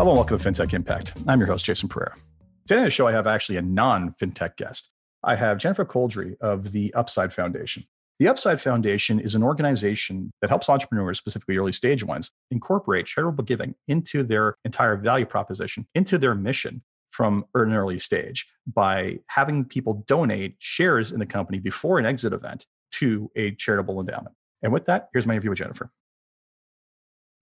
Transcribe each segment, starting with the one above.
Hello and welcome to FinTech Impact. I'm your host, Jason Pereira. Today on the show, I have actually a non FinTech guest. I have Jennifer Couldrey of the Upside Foundation. The Upside Foundation is an organization that helps entrepreneurs, specifically early stage ones, incorporate charitable giving into their entire value proposition, into their mission from an early stage by having people donate shares in the company before an exit event to a charitable endowment. And with that, here's my interview with Jennifer.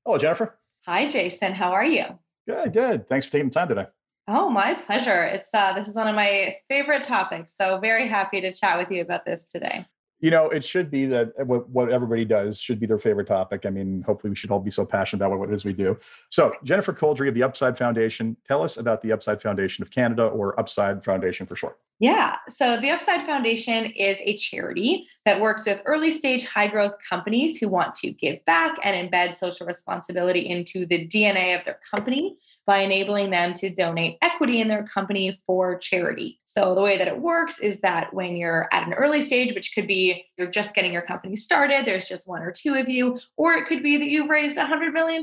Hello, Jennifer. Hi, Jason. How are you? Good, good. Thanks for taking the time today. Oh, my pleasure. It's uh, this is one of my favorite topics. So very happy to chat with you about this today you know, it should be that uh, what, what everybody does should be their favorite topic. I mean, hopefully we should all be so passionate about what it is we do. So, Jennifer Couldrey of the Upside Foundation, tell us about the Upside Foundation of Canada or Upside Foundation for short. Yeah. So the Upside Foundation is a charity that works with early stage high growth companies who want to give back and embed social responsibility into the DNA of their company by enabling them to donate equity in their company for charity. So, the way that it works is that when you're at an early stage, which could be you're just getting your company started, there's just one or two of you, or it could be that you've raised $100 million,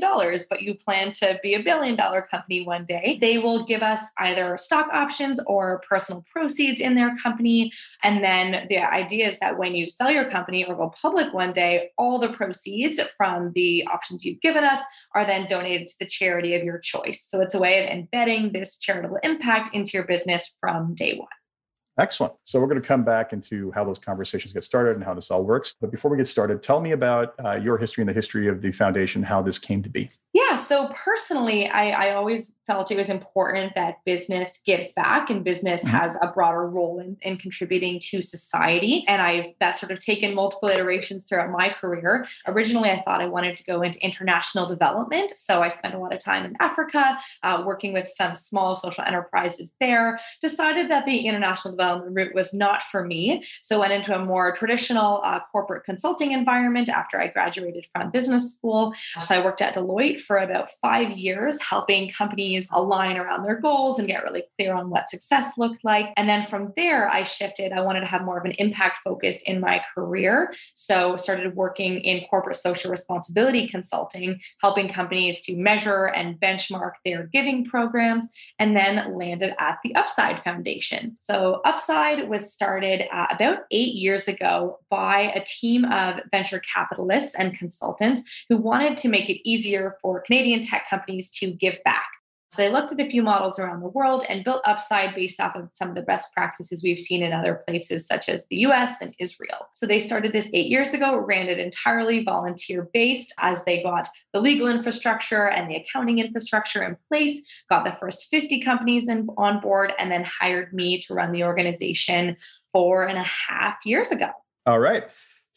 but you plan to be a billion dollar company one day, they will give us either stock options or personal proceeds in their company. And then the idea is that when you sell your company or go public one day, all the proceeds from the options you've given us are then donated to the charity of your choice. So it's a way of embedding this charitable impact into your business from day one. Excellent. So we're going to come back into how those conversations get started and how this all works. But before we get started, tell me about uh, your history and the history of the foundation, how this came to be. Yeah. So personally, I, I always felt it was important that business gives back and business mm-hmm. has a broader role in, in contributing to society. And I've that's sort of taken multiple iterations throughout my career. Originally, I thought I wanted to go into international development. So I spent a lot of time in Africa, uh, working with some small social enterprises there. Decided that the international development route was not for me. So went into a more traditional uh, corporate consulting environment after I graduated from business school. So I worked at Deloitte for about five years, helping companies align around their goals and get really clear on what success looked like. And then from there, I shifted. I wanted to have more of an impact focus in my career. So started working in corporate social responsibility consulting, helping companies to measure and benchmark their giving programs, and then landed at the Upside Foundation. So Upside was started uh, about eight years ago by a team of venture capitalists and consultants who wanted to make it easier for Canadian tech companies to give back. So they looked at a few models around the world and built Upside based off of some of the best practices we've seen in other places, such as the US and Israel. So they started this eight years ago, ran it entirely volunteer based as they got the legal infrastructure and the accounting infrastructure in place, got the first 50 companies in, on board, and then hired me to run the organization four and a half years ago. All right.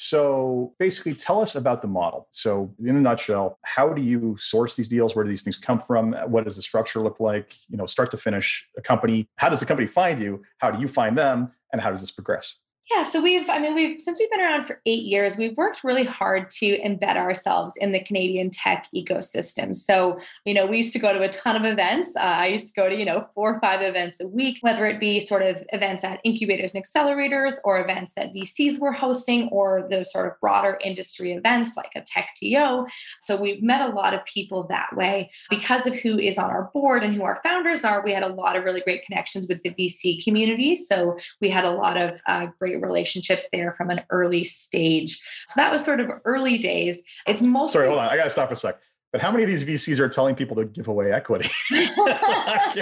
So basically, tell us about the model. So, in a nutshell, how do you source these deals? Where do these things come from? What does the structure look like? You know, start to finish, a company. How does the company find you? How do you find them? And how does this progress? Yeah, so we've, I mean, we've, since we've been around for eight years, we've worked really hard to embed ourselves in the Canadian tech ecosystem. So, you know, we used to go to a ton of events. Uh, I used to go to, you know, four or five events a week, whether it be sort of events at incubators and accelerators or events that VCs were hosting or the sort of broader industry events like a Tech TO. So we've met a lot of people that way. Because of who is on our board and who our founders are, we had a lot of really great connections with the VC community. So we had a lot of uh, great relationships there from an early stage. So that was sort of early days. It's mostly. sorry, hold on. I gotta stop for a sec. But how many of these VCs are telling people to give away equity? that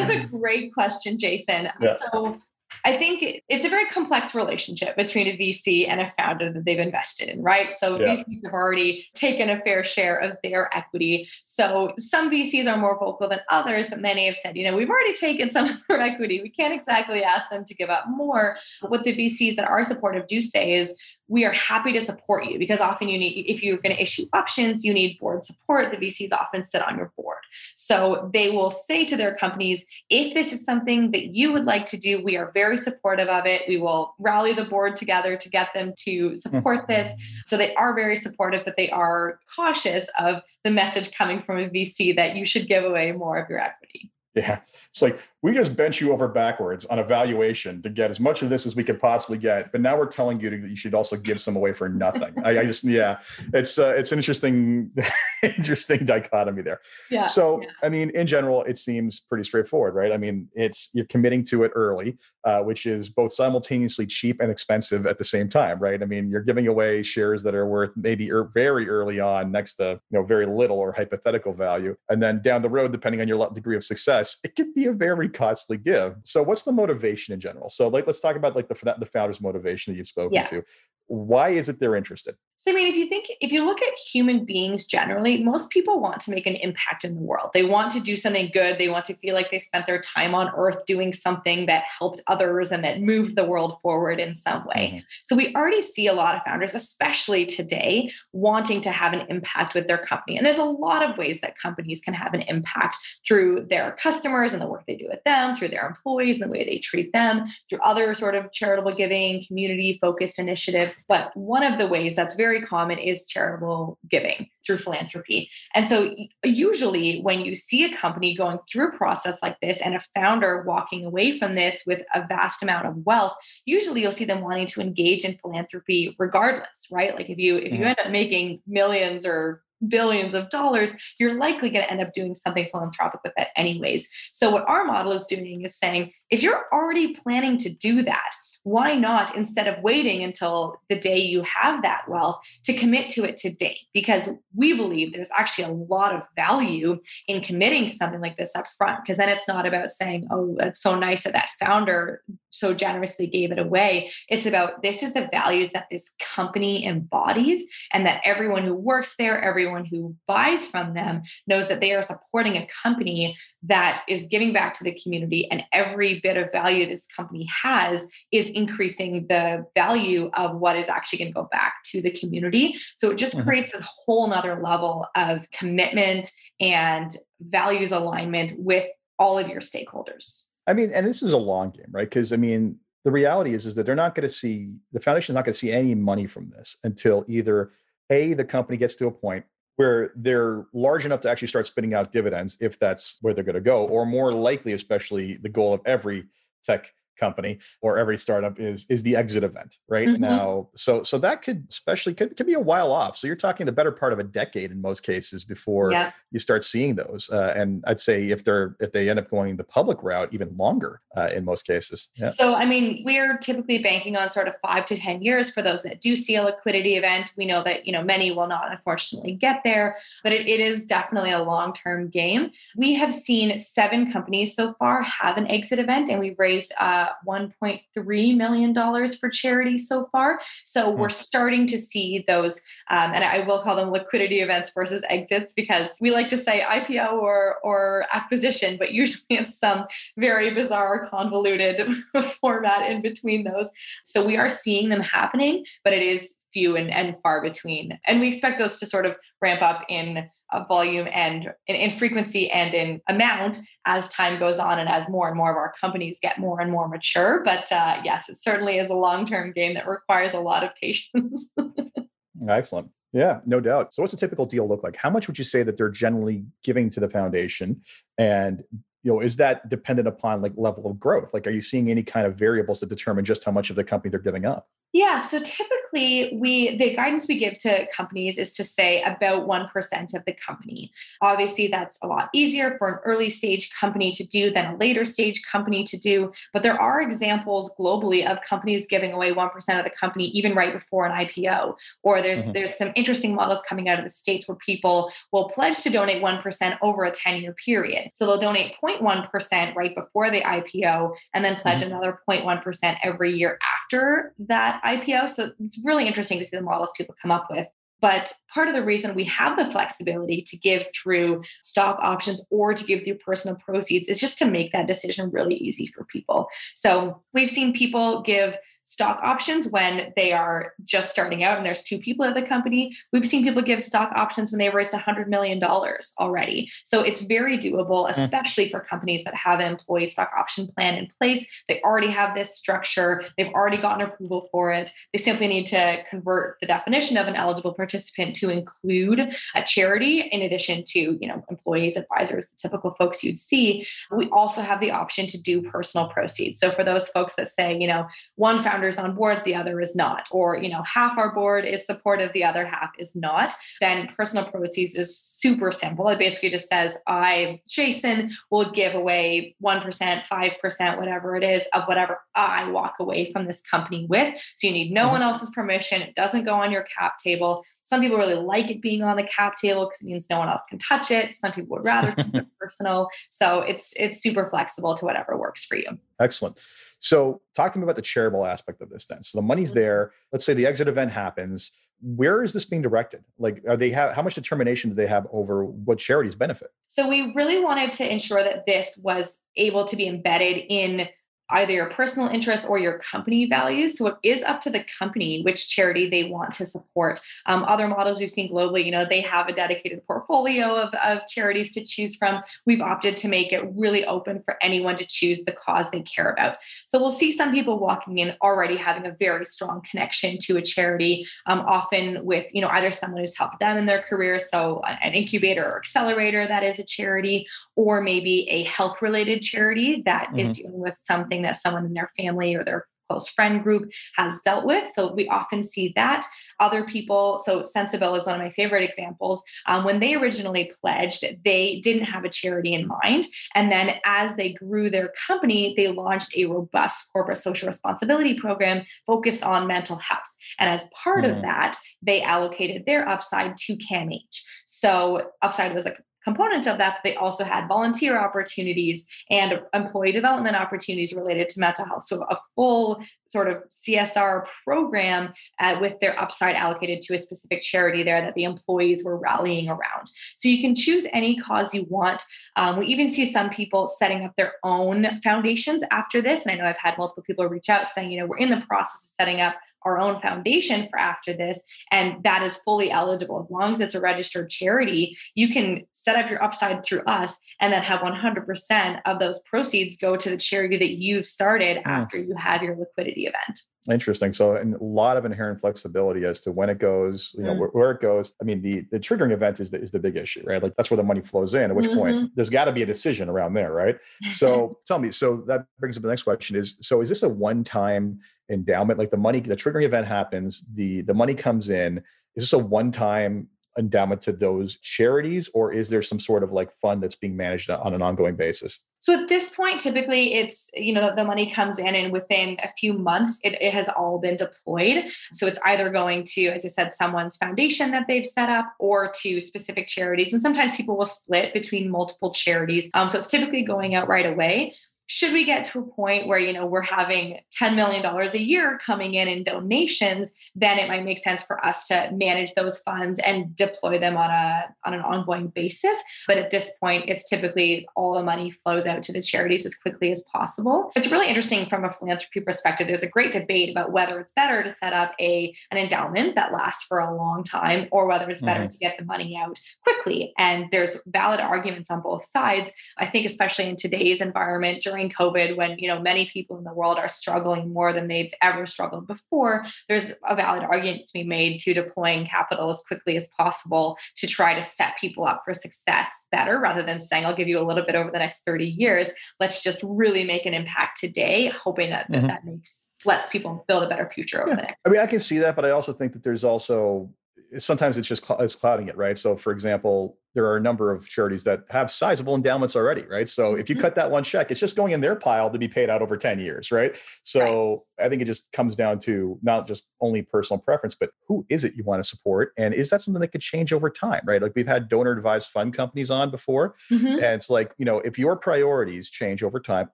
is a great question, Jason. Yeah. So I think it's a very complex relationship between a VC and a founder that they've invested in, right? So yeah. VCs have already taken a fair share of their equity. So some VCs are more vocal than others, but many have said, you know, we've already taken some of our equity. We can't exactly ask them to give up more. What the VCs that are supportive do say is we are happy to support you because often you need if you're going to issue options you need board support the vcs often sit on your board so they will say to their companies if this is something that you would like to do we are very supportive of it. We will rally the board together to get them to support mm-hmm. this. So they are very supportive but they are cautious of the message coming from a vc that you should give away more of your equity. Yeah. It's like we just bent you over backwards on evaluation to get as much of this as we could possibly get. But now we're telling you that you should also give some away for nothing. I, I, just, yeah, it's uh, it's an interesting, interesting dichotomy there. Yeah. So, yeah. I mean, in general, it seems pretty straightforward, right? I mean, it's you're committing to it early, uh, which is both simultaneously cheap and expensive at the same time, right? I mean, you're giving away shares that are worth maybe er- very early on, next to you know very little or hypothetical value, and then down the road, depending on your degree of success, it could be a very costly give. So, what's the motivation in general? So, like, let's talk about like the the founder's motivation that you've spoken yeah. to why is it they're interested so i mean if you think if you look at human beings generally most people want to make an impact in the world. They want to do something good. They want to feel like they spent their time on earth doing something that helped others and that moved the world forward in some way. Mm-hmm. so we already see a lot of founders especially today wanting to have an impact with their company. And there's a lot of ways that companies can have an impact through their customers and the work they do with them through their employees and the way they treat them through other sort of charitable giving community focused initiatives. But one of the ways that's very common is charitable giving through philanthropy. And so, usually, when you see a company going through a process like this and a founder walking away from this with a vast amount of wealth, usually you'll see them wanting to engage in philanthropy regardless, right? Like if you if you mm-hmm. end up making millions or billions of dollars, you're likely going to end up doing something philanthropic with that anyways. So what our model is doing is saying if you're already planning to do that, why not instead of waiting until the day you have that wealth to commit to it today because we believe there's actually a lot of value in committing to something like this up front because then it's not about saying oh that's so nice that that founder so generously gave it away. It's about this is the values that this company embodies and that everyone who works there everyone who buys from them knows that they are supporting a company that is giving back to the community and every bit of value this company has is increasing the value of what is actually going to go back to the community. So it just mm-hmm. creates this whole nother level of commitment and values alignment with all of your stakeholders. I mean and this is a long game right? Because i mean the reality is is that they're not going to see the foundation is not going to see any money from this until either a the company gets to a point where they're large enough to actually start spitting out dividends if that's where they're going to go or more likely especially the goal of every tech company or every startup is is the exit event right mm-hmm. now so so that could especially could, could be a while off so you're talking the better part of a decade in most cases before yeah. you start seeing those uh, and i'd say if they're if they end up going the public route even longer uh, in most cases yeah. so i mean we're typically banking on sort of five to ten years for those that do see a liquidity event we know that you know many will not unfortunately get there but it, it is definitely a long-term game we have seen seven companies so far have an exit event and we've raised uh, $1.3 million for charity so far. So mm we're starting to see those, um, and I will call them liquidity events versus exits because we like to say IPO or, or acquisition, but usually it's some very bizarre, convoluted format in between those. So we are seeing them happening, but it is few and, and far between. And we expect those to sort of ramp up in uh, volume and in, in, frequency and in amount as time goes on and as more and more of our companies get more and more mature. But uh, yes, it certainly is a long term game that requires a lot of patience. Excellent. Yeah, no doubt. So, what's a typical deal look like? How much would you say that they're generally giving to the foundation? And you know, is that dependent upon like level of growth? Like, are you seeing any kind of variables that determine just how much of the company they're giving up? Yeah, so typically we the guidance we give to companies is to say about 1% of the company. Obviously that's a lot easier for an early stage company to do than a later stage company to do, but there are examples globally of companies giving away 1% of the company even right before an IPO. Or there's mm-hmm. there's some interesting models coming out of the states where people will pledge to donate 1% over a 10-year period. So they'll donate 0.1% right before the IPO and then pledge mm-hmm. another 0.1% every year after that IPO. So it's really interesting to see the models people come up with. But part of the reason we have the flexibility to give through stock options or to give through personal proceeds is just to make that decision really easy for people. So we've seen people give stock options when they are just starting out and there's two people at the company. We've seen people give stock options when they've raised $100 million already. So it's very doable, hmm. especially for companies that have an employee stock option plan in place. They already have this structure, they've already gotten approval for it. They simply need to convert the definition of an eligible participant to include a charity in addition to, you know, employees, advisors, the typical folks you'd see. We also have the option to do personal proceeds. So for those folks that say, you know, one founder's on board, the other is not, or, you know, half our board is supportive, the other half is not, then personal proceeds is super simple. It basically just says, I, Jason, will give away 1%, 5%, whatever it is, of whatever I walk away from this company with. So you need no mm-hmm. one else's permission. It doesn't go on your cap table. Some people really like it being on the cap table because it means no one else can touch it. Some people would rather keep it personal. So it's it's super flexible to whatever works for you. Excellent. So talk to me about the charitable aspect of this then. So the money's mm-hmm. there. Let's say the exit event happens. Where is this being directed? Like, are they have how much determination do they have over what charities benefit? So we really wanted to ensure that this was able to be embedded in either your personal interests or your company values. So it is up to the company which charity they want to support. Um, other models we've seen globally, you know, they have a dedicated portfolio of, of charities to choose from. We've opted to make it really open for anyone to choose the cause they care about. So we'll see some people walking in already having a very strong connection to a charity, um, often with, you know, either someone who's helped them in their career. So an incubator or accelerator that is a charity, or maybe a health related charity that mm-hmm. is dealing with something something that someone in their family or their close friend group has dealt with. So we often see that. Other people, so Sensibill is one of my favorite examples. Um, when they originally pledged, they didn't have a charity in mind. And then as they grew their company, they launched a robust corporate social responsibility program focused on mental health. And as part mm. of that, they allocated their upside to CAMH. So upside was a component of that, but they also had volunteer opportunities and employee development opportunities related to mental health. So a full sort of CSR program uh, with their upside allocated to a specific charity there that the employees were rallying around. So you can choose any cause you want. Um, we even see some people setting up their own foundations after this. And I know I've had multiple people reach out saying, you know, we're in the process of setting up our own foundation for after this and that is fully eligible as long as it's a registered charity you can set up your upside through us and then have 100% of those proceeds go to the charity that you've started mm. after you have your liquidity event Interesting. So, and a lot of inherent flexibility as to when it goes, you know, mm. where, where, it goes. I mean, the the triggering event is the, is the big issue, right? Like that's where the money flows in. At which mm-hmm. point, there's got to be a decision around there, right? So, tell me. So that brings up the next question: Is so is this a one time endowment? Like the money, the triggering event happens, the the money comes in. Is this a one time endowment to those charities or is there some sort of like fund that's being managed on an ongoing basis so at this point typically it's you know the money comes in and within a few months it, it has all been deployed so it's either going to as i said someone's foundation that they've set up or to specific charities and sometimes people will split between multiple charities um, so it's typically going out right away should we get to a point where you know we're having 10 million dollars a year coming in in donations then it might make sense for us to manage those funds and deploy them on a on an ongoing basis. But at this point it's typically all the money flows out to the charities as quickly as possible. It's really interesting from a philanthropy perspective. There's a great debate about whether it's better to set up a an endowment that lasts for a long time or whether it's better mm-hmm. to get the money out quickly. And there's valid arguments on both sides. I think especially in today's environment during during COVID, when you know many people in the world are struggling more than they've ever struggled before, there's a valid argument to be made to deploying capital as quickly as possible to try to set people up for success better, rather than saying I'll give you a little bit over the next 30 years. Let's just really make an impact today, hoping that mm-hmm. that, that makes lets people build a better future over yeah. the next. I mean, I can see that, but I also think that there's also sometimes it's just cl- it's clouding it, right? So, for example, there are a number of charities that have sizable endowments already, right? So, if you mm-hmm. cut that one check, it's just going in their pile to be paid out over 10 years, right? So, right. I think it just comes down to not just only personal preference, but who is it you want to support? And is that something that could change over time, right? Like we've had donor advised fund companies on before. Mm-hmm. And it's like, you know, if your priorities change over time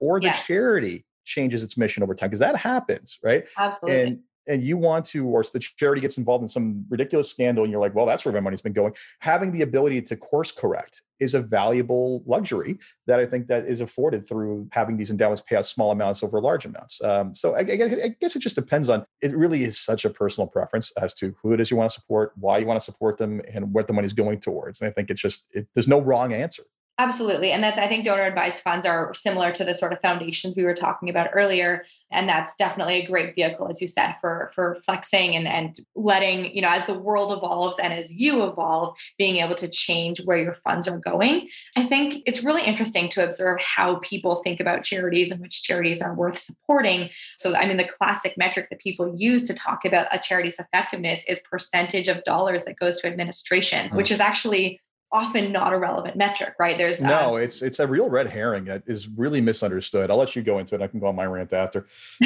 or the yeah. charity changes its mission over time, because that happens, right? Absolutely. And and you want to, or the charity gets involved in some ridiculous scandal, and you're like, well, that's where my money's been going. Having the ability to course correct is a valuable luxury that I think that is afforded through having these endowments pay out small amounts over large amounts. Um, so I, I, guess it just depends on. It really is such a personal preference as to who it is you want to support, why you want to support them, and what the money's going towards. And I think it's just it, there's no wrong answer. Absolutely. And that's, I think donor advised funds are similar to the sort of foundations we were talking about earlier. And that's definitely a great vehicle, as you said, for, for flexing and, and letting, you know, as the world evolves and as you evolve, being able to change where your funds are going. I think it's really interesting to observe how people think about charities and which charities are worth supporting. So, I mean, the classic metric that people use to talk about a charity's effectiveness is percentage of dollars that goes to administration, mm-hmm. which is actually often not a relevant metric, right? There's no, um, it's it's a real red herring that is really misunderstood. I'll let you go into it. I can go on my rant after.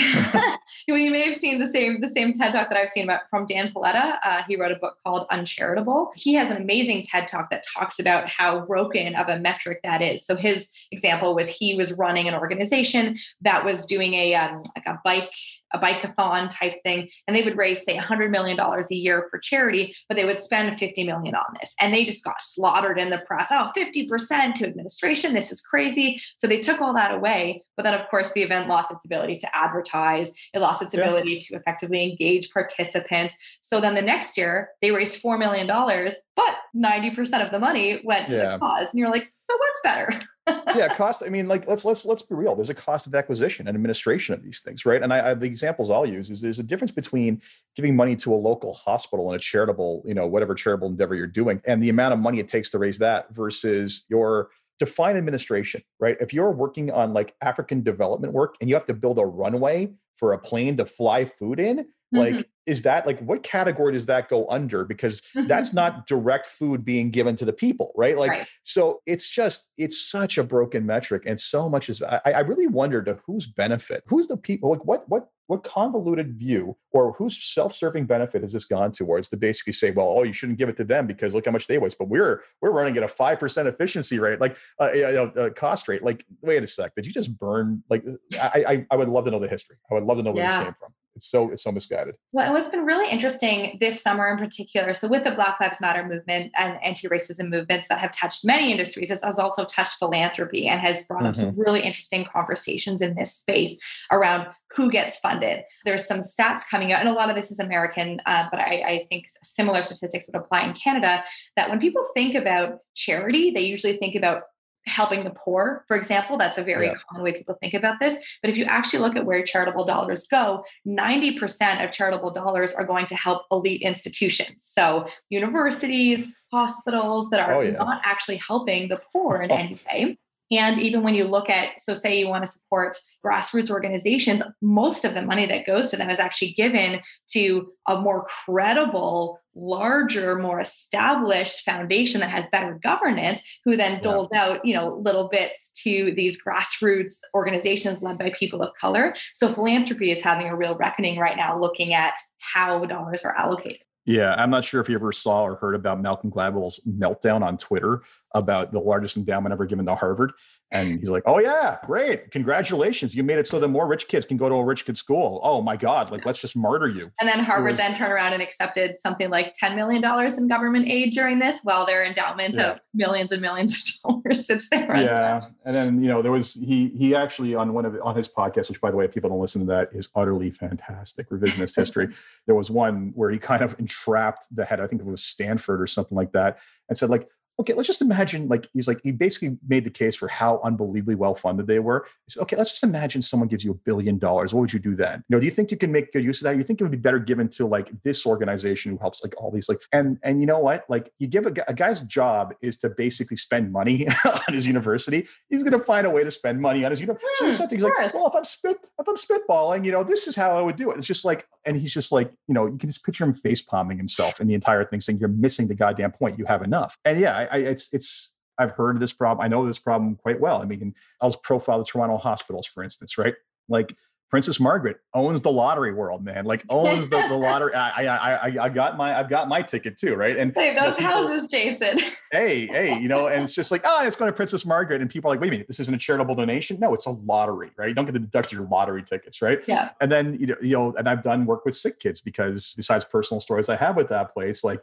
you may have seen the same the same TED talk that I've seen about from Dan Pallotta. Uh, he wrote a book called Uncharitable. He has an amazing TED talk that talks about how broken of a metric that is. So his example was he was running an organization that was doing a um, like a bike a bikeathon type thing, and they would raise say 100 million dollars a year for charity, but they would spend 50 million on this, and they just got slaughtered in the press. Oh, 50% to administration. This is crazy. So they took all that away, but then of course the event lost its ability to advertise. It lost its yeah. ability to effectively engage participants. So then the next year they raised four million dollars, but 90% of the money went to yeah. the cause, and you're like, so what's better? yeah, cost. I mean, like let's let's let's be real. There's a cost of acquisition and administration of these things, right? And I, I, the examples I'll use is there's a difference between giving money to a local hospital and a charitable, you know, whatever charitable endeavor you're doing, and the amount of money it takes to raise that versus your define administration, right? If you're working on like African development work and you have to build a runway for a plane to fly food in, mm-hmm. like is that like what category does that go under because mm-hmm. that's not direct food being given to the people right like right. so it's just it's such a broken metric and so much is I, I really wonder to whose benefit who's the people like what what what convoluted view or whose self-serving benefit has this gone towards to basically say well oh you shouldn't give it to them because look how much they waste but we're we're running at a 5% efficiency rate like uh, uh, cost rate like wait a sec did you just burn like I, I i would love to know the history i would love to know where yeah. this came from it's so it's so misguided. Well, what's been really interesting this summer in particular, so with the Black Lives Matter movement and anti-racism movements that have touched many industries, it has also touched philanthropy and has brought mm-hmm. up some mm-hmm. really interesting conversations in this space around who gets funded. There's some stats coming out, and a lot of this is American, uh, but I, I, think similar statistics would apply in Canada. That when people think about charity, they usually think about helping the poor, for example. That's a very yeah. common way people think about this. But if you actually look at where charitable dollars go, 90% of charitable dollars are going to help elite institutions. So universities, hospitals that are oh, yeah. not actually helping the poor in oh. any way. And even when you look at, so say you want to support grassroots organizations, most of the money that goes to them is actually given to a more credible, larger, more established foundation that has better governance, who then doles yeah. out, you know, little bits to these grassroots organizations led by people of color. So philanthropy is having a real reckoning right now, looking at how dollars are allocated. Yeah, I'm not sure if you ever saw or heard about Malcolm Gladwell's meltdown on Twitter about the largest endowment ever given to Harvard. And he's like, "Oh yeah, great! Congratulations! You made it so that more rich kids can go to a rich kid school. Oh my God! Like, let's just murder you." And then Harvard was, then turned around and accepted something like ten million dollars in government aid during this, while their endowment yeah. of millions and millions of dollars sits there. Yeah, and then you know there was he he actually on one of on his podcast, which by the way, if people don't listen to that, is utterly fantastic revisionist history. There was one where he kind of entrapped the head, I think it was Stanford or something like that, and said like okay, let's just imagine like he's like he basically made the case for how unbelievably well funded they were. He said, okay, let's just imagine someone gives you a billion dollars. What would you do then? You know, do you think you can make good use of that? You think it would be better given to like this organization who helps like all these like and and you know what? Like you give a, a guy's job is to basically spend money on his university. He's going to find a way to spend money on his university. so he's, hmm, he's like, well, if I'm spit if I'm spitballing, you know, this is how I would do it. It's just like, and he's just like, you know, you can just picture him face palming himself and the entire thing, saying you're missing the goddamn point. You have enough. And yeah, I, I it's it's I've heard this problem. I know this problem quite well. I mean, I'll profile the Toronto hospitals, for instance, right? Like Princess Margaret owns the lottery world, man. Like owns the, the lottery. I, I, I, I got my, I've got my ticket too, right? And hey, those you know, people, houses, Jason. hey, hey, you know, and it's just like, oh, it's going to Princess Margaret, and people are like, wait a minute, this isn't a charitable donation. No, it's a lottery, right? You don't get to deduct your lottery tickets, right? Yeah. And then you know, you know, and I've done work with sick kids because besides personal stories I have with that place, like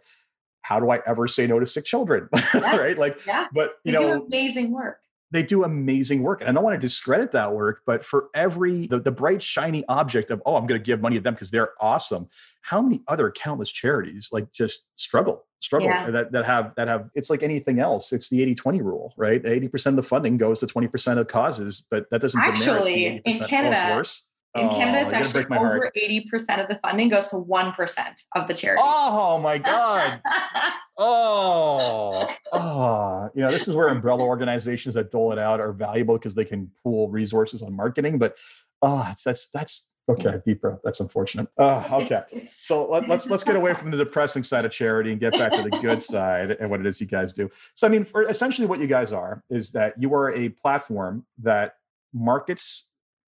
how do I ever say no to sick children? Yeah. right? Like, yeah. but you they know, do amazing work they do amazing work. And I don't want to discredit that work, but for every the, the bright, shiny object of, oh, I'm going to give money to them because they're awesome. How many other countless charities like just struggle, struggle yeah. that, that have that have it's like anything else. It's the 80-20 rule, right? 80% of the funding goes to 20% of causes, but that doesn't actually in oh, Canada. Oh, worse. In oh, Canada, it's actually over eighty percent of the funding goes to one percent of the charity. Oh my god! oh, oh, you know, this is where umbrella organizations that dole it out are valuable because they can pool resources on marketing. But oh, that's that's okay. Deep breath. That's unfortunate. Oh, okay. So let, let's let's get away from the depressing side of charity and get back to the good side and what it is you guys do. So I mean, for essentially, what you guys are is that you are a platform that markets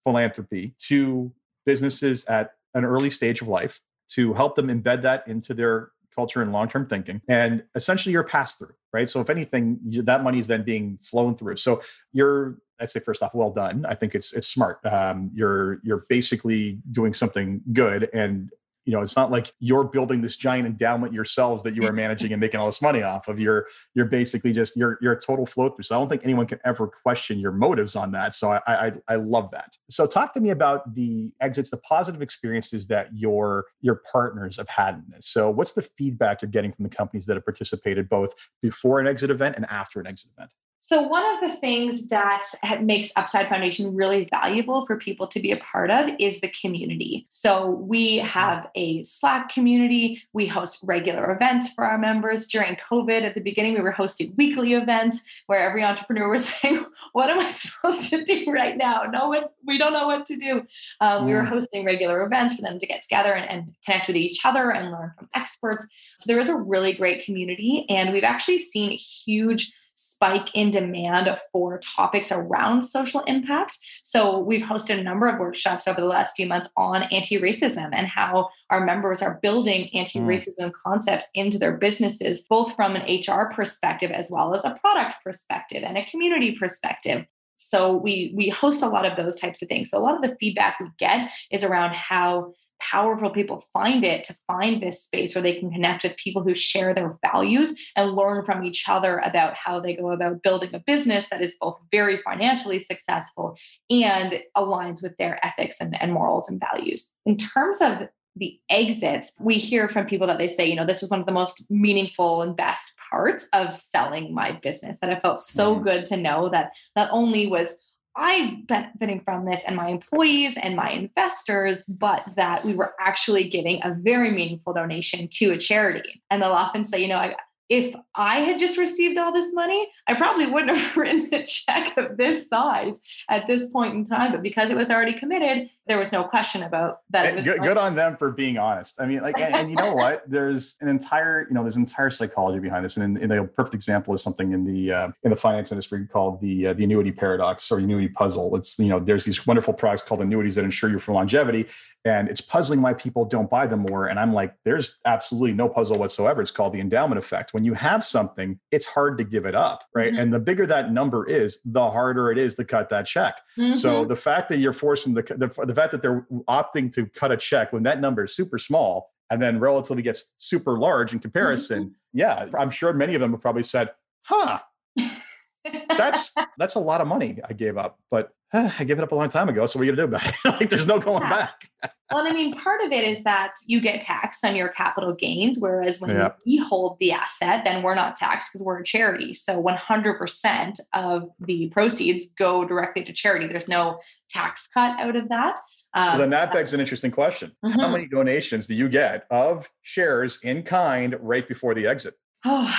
philanthropy to businesses at an early stage of life to help them embed that into their culture and long-term thinking. And essentially you're passed through right? So if anything you, that money is then being flown through. So you're i'd say first off well done. I think it's it's smart. Um, you're you're basically doing something good and you know it's not like you're building this giant endowment yourselves that you are managing and making all this money off of. You're you're basically just you're you're a total flow through. So i don't think anyone can ever question your motives on that. So i i, I love that. So talk to me about the exits the positive experiences that your your partners have had in this. So what's the feedback you're getting from the companies that have participated both before an exit event and after an exit event so, one of the things that makes Upside Foundation really valuable for people to be a part of is the community. So, we have a Slack community. We host regular events for our members. During COVID, at the beginning, we were hosting weekly events where every entrepreneur was saying, What am I supposed to do right now? No one, we don't know what to do. Um, We were mm. hosting regular events for them to get together and, and connect with each other and learn from experts. So, there is a really great community. And we've actually seen huge spike in demand for topics around social impact. So we've hosted a number of workshops over the last few months on anti-racism and how our members are building anti-racism mm. concepts into their businesses, both from an HR perspective as well as a product perspective and a community perspective so we we host a lot of those types of things so a lot of the feedback we get is around how powerful people find it to find this space where they can connect with people who share their values and learn from each other about how they go about building a business that is both very financially successful and aligns with their ethics and, and morals and values. In terms of the exits, we hear from people that they say, you know, this was one of the most meaningful and best parts of selling my business that I felt so mm. good to know that not only was I benefiting from this and my employees and my investors, but that we were actually giving a very meaningful donation to a charity. And they'll often say, you know, I, if I had just received all this money, I probably wouldn't have written a check of this size at this point in time. But because it was already committed, there was no question about that. Good, good, on them for being honest. I mean, like, and, and, you know what? There's an entire, you know, there's entire psychology behind this. And, and the perfect example is something in the uh, in the finance industry called the uh, the annuity paradox or annuity puzzle. It's you know, there's these wonderful products called annuities that insure you for longevity, and it's puzzling why people don't buy them more. And I'm like, there's absolutely no puzzle whatsoever. It's called the endowment effect. When you have something, it's hard to give it up, right? Mm-hmm. And the bigger that number is, the harder it is to cut that check. Mm-hmm. So the fact that you're forcing the, the the fact that they're opting to cut a check when that number is super small and then relatively gets super large in comparison, mm-hmm. yeah, I'm sure many of them have probably said, "Huh." That's that's a lot of money I gave up, but I gave it up a long time ago. So what are you gonna do about it? like, there's no going yeah. back. well, I mean, part of it is that you get taxed on your capital gains, whereas when yeah. we hold the asset, then we're not taxed because we're a charity. So 100% of the proceeds go directly to charity. There's no tax cut out of that. Um, so then that begs an interesting question: mm-hmm. How many donations do you get of shares in kind right before the exit? Oh,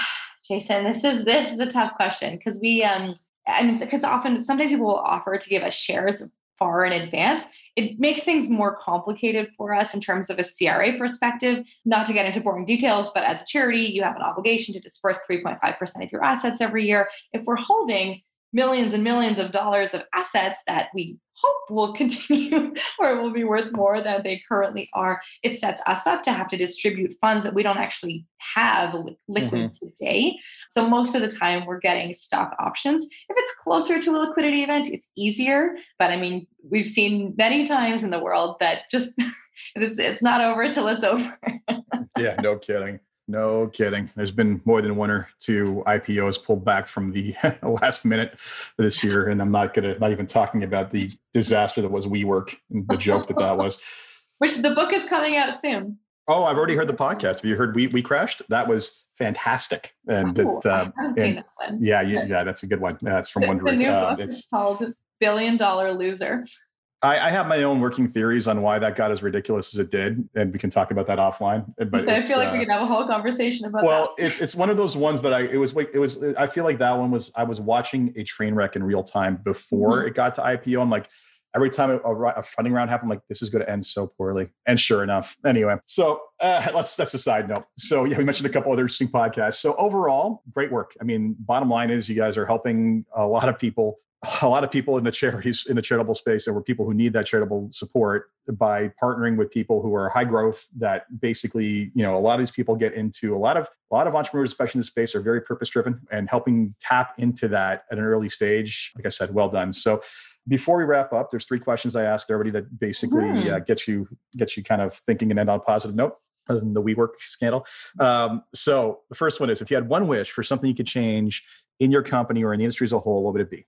Jason, this is this is a tough question because we um I mean, because often sometimes people will offer to give us shares far in advance. It makes things more complicated for us in terms of a CRA perspective. Not to get into boring details, but as a charity, you have an obligation to disperse 3.5% of your assets every year. If we're holding millions and millions of dollars of assets that we hope will continue or will be worth more than they currently are. It sets us up to have to distribute funds that we don't actually have liquid mm-hmm. today. So most of the time we're getting stock options. If it's closer to a liquidity event, it's easier. But I mean, we've seen many times in the world that just it's, it's not over till it's over. yeah, no kidding. No kidding. There's been more than one or two IPOs pulled back from the last minute this year, and I'm not gonna not even talking about the disaster that was WeWork and the joke that that was. Which the book is coming out soon. Oh, I've already heard the podcast. Have you heard We We Crashed? That was fantastic. And oh, that, um, I haven't and, seen that one. Yeah, yeah, that's a good one. That's from Wondery. the new uh, book it's called Billion Dollar Loser. I, I, have my own working theories on why that got as ridiculous as it did, and we can talk about that offline. But so I feel like uh, we can have a whole conversation about. Well, that. it's it's one of those ones that I it was it was I feel like that one was I was watching a train wreck in real time before mm-hmm. it got to IPO. I'm like every time a, a, funding round happened, I'm like this is going to end so poorly, and sure enough, anyway. So uh, let's that's a side note. So yeah, we mentioned a couple other interesting podcasts. So overall, great work. I mean, bottom line is you guys are helping a lot of people a lot of people in the charities in the charitable space and were people who need that charitable support by partnering with people who are high growth that basically you know a lot of these people get into a lot of a lot of entrepreneurs especially in this space are very purpose driven and helping tap into that at an early stage like i said well done so before we wrap up there's three questions i ask everybody that basically mm. uh, gets you gets you kind of thinking and end on a positive note other than the WeWork scandal. Um, so the first one is if you had one wish for something you could change in your company or in the industry as a whole, what would it be?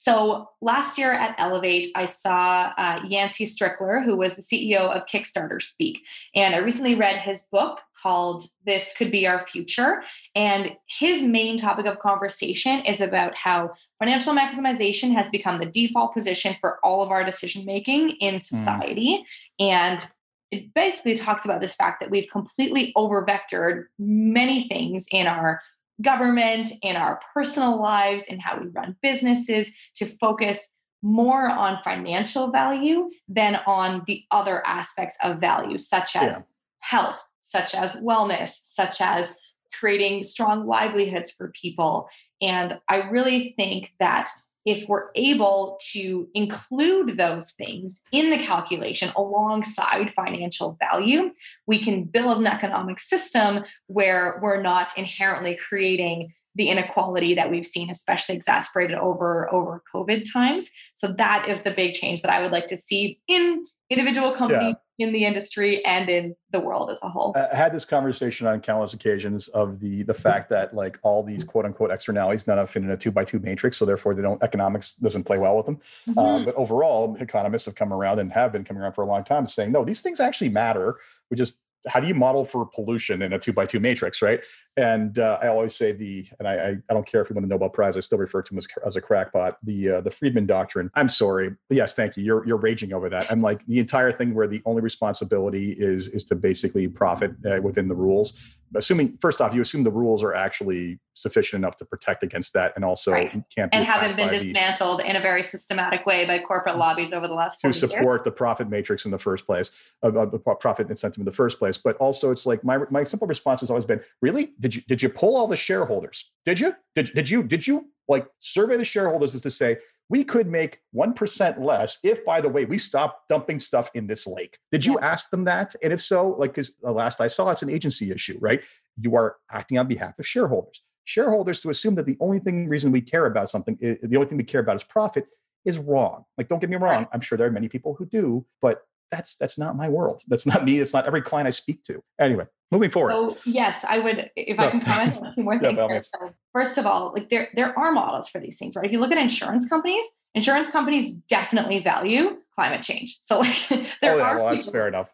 So last year at Elevate, I saw uh, Yancey Strickler, who was the CEO of Kickstarter, speak. And I recently read his book called This Could Be Our Future. And his main topic of conversation is about how financial maximization has become the default position for all of our decision making in hmm. society. Mm. And it basically talks about this fact that we've completely overvectored many things in our government, in our personal lives, in how we run businesses to focus more on financial value than on the other aspects of value, such as yeah. health, such as wellness, such as creating strong livelihoods for people. And I really think that if we're able to include those things in the calculation alongside financial value, we can build an economic system where we're not inherently creating the inequality that we've seen, especially exasperated over over COVID times. So that is the big change that I would like to see in individual companies. In the industry and in the world as a whole. I had this conversation on countless occasions of the the fact that like all these quote unquote externalities none of fit in a two by two matrix, so therefore they don't economics doesn't play well with them. Mm-hmm. Um, but overall, economists have come around and have been coming around for a long time, saying no, these things actually matter. We just how do you model for pollution in a two by two matrix, right? And uh, I always say the, and I, I, don't care if you win the Nobel Prize, I still refer to him as, as a crackpot. The uh, the Friedman doctrine. I'm sorry, yes, thank you. You're you're raging over that. I'm like the entire thing where the only responsibility is is to basically profit uh, within the rules assuming first off you assume the rules are actually sufficient enough to protect against that and also right. can't and haven't been dismantled the, in a very systematic way by corporate mm. lobbies over the last to support years. the profit matrix in the first place uh, the profit incentive in the first place but also it's like my my simple response has always been really did you did you pull all the shareholders did you did, did you did you like survey the shareholders as to say we could make 1% less if, by the way, we stop dumping stuff in this lake. Did you ask them that? And if so, like, because the uh, last I saw, it's an agency issue, right? You are acting on behalf of shareholders. Shareholders to assume that the only thing reason we care about something, the only thing we care about is profit, is wrong. Like, don't get me wrong. I'm sure there are many people who do, but that's that's not my world. That's not me. It's not every client I speak to. Anyway, moving forward. So yes, I would if I can comment on a few more things. Yeah, so first of all, like there there are models for these things, right? If you look at insurance companies, insurance companies definitely value climate change. So like there oh, yeah, are well, that's fair enough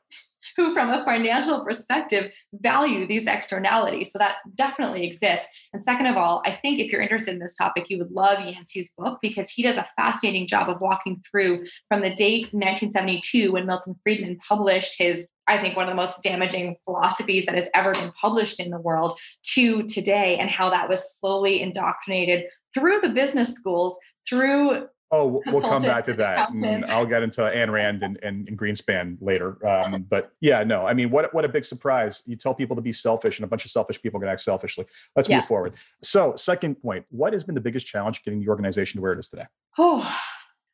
who, from a financial perspective, value these externalities. So that definitely exists. And second of all, I think if you're interested in this topic, you would love Yancey's book because he does a fascinating job of walking through from the date 1972 when Milton Friedman published his I think one of the most damaging philosophies that has ever been published in the world to today, and how that was slowly indoctrinated through the business schools, through Oh, we'll come back to that. I'll get into Ayn Rand and, and, and Greenspan later. Um, but yeah, no, I mean, what what a big surprise! You tell people to be selfish, and a bunch of selfish people are going to act selfishly. Let's yeah. move forward. So, second point: what has been the biggest challenge getting the organization to where it is today? Oh,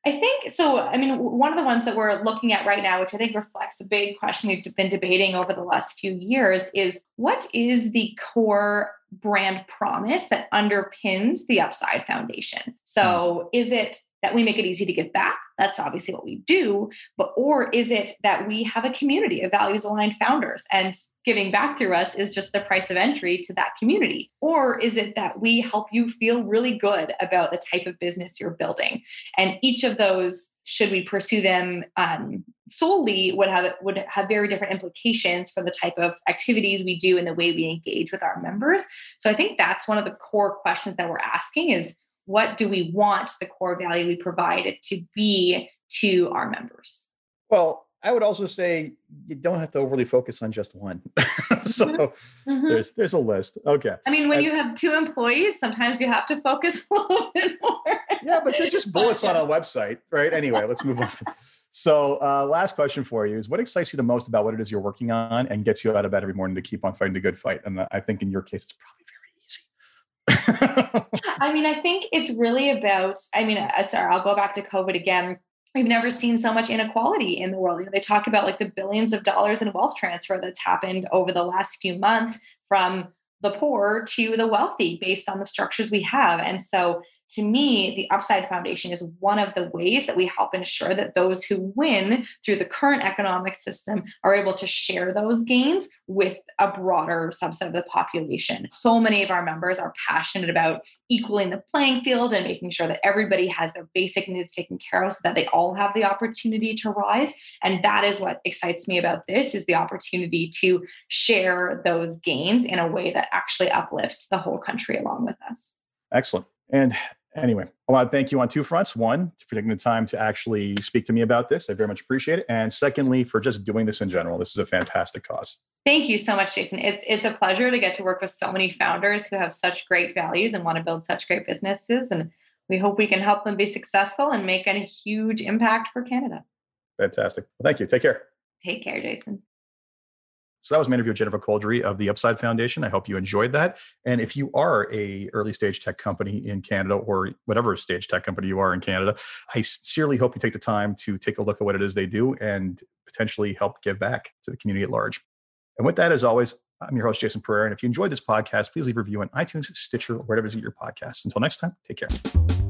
I think so. I mean, one of the ones that we're looking at right now, which I think reflects a big question we've been debating over the last few years, is what is the core brand promise that underpins the Upside Foundation? So, mm. is it that we make it easy to give back? That's obviously what we do. But, or is it that we have a community of values aligned founders and giving back through us is just the price of entry to that community? Or is it that we help you feel really good about the type of business you're building? And each of those, should we pursue them um, solely, would have would have very different implications for the type of activities we do and the way we engage with our members. So I think that's one of the core questions that we're asking is what do we want the core value we provide to be to our members? Well, I would also say you don't have to overly focus on just one. so mm-hmm. mm-hmm. there's there's a list. Okay. I mean, when you have two employees, sometimes you have to focus a little bit more. yeah, but they're just bullets on a website, right? Anyway, let's move on. So, uh, last question for you is: What excites you the most about what it is you're working on, and gets you out of bed every morning to keep on fighting the good fight? And I think in your case, it's probably very I mean, I think it's really about, I mean, uh, sorry, I'll go back to COVID again. We've never seen so much inequality in the world. You know, they talk about like the billions of dollars in wealth transfer that's happened over the last few months from the poor to the wealthy based on the structures we have. And so to me, the Upside Foundation is one of the ways that we help ensure that those who win through the current economic system are able to share those gains with a broader subset of the population. So many of our members are passionate about equaling the playing field and making sure that everybody has their basic needs taken care of so that they all have the opportunity to rise. And that is what excites me about this is the opportunity to share those gains in a way that actually uplifts the whole country along with us. Excellent. And anyway, I want to thank you on two fronts. One, for taking the time to actually speak to me about this. I very much appreciate it. And secondly, for just doing this in general. This is a fantastic cause. Thank you so much, Jason. It's it's a pleasure to get to work with so many founders who have such great values and want to build such great businesses. And we hope we can help them be successful and make a huge impact for Canada. Fantastic. Well, thank you. Take care. Take care, Jason. So that was my interview with Jennifer Couldrey of the Upside Foundation. I hope you enjoyed that. And if you are a early stage tech company in Canada or whatever stage tech company you are in Canada, I sincerely hope you take the time to take a look at what it is they do and potentially help give back to the community at large. And with that, as always, I'm your host, Jason Pereira. And if you enjoyed this podcast, please leave a review on iTunes, Stitcher, or wherever you get your podcasts. Until next time, take care.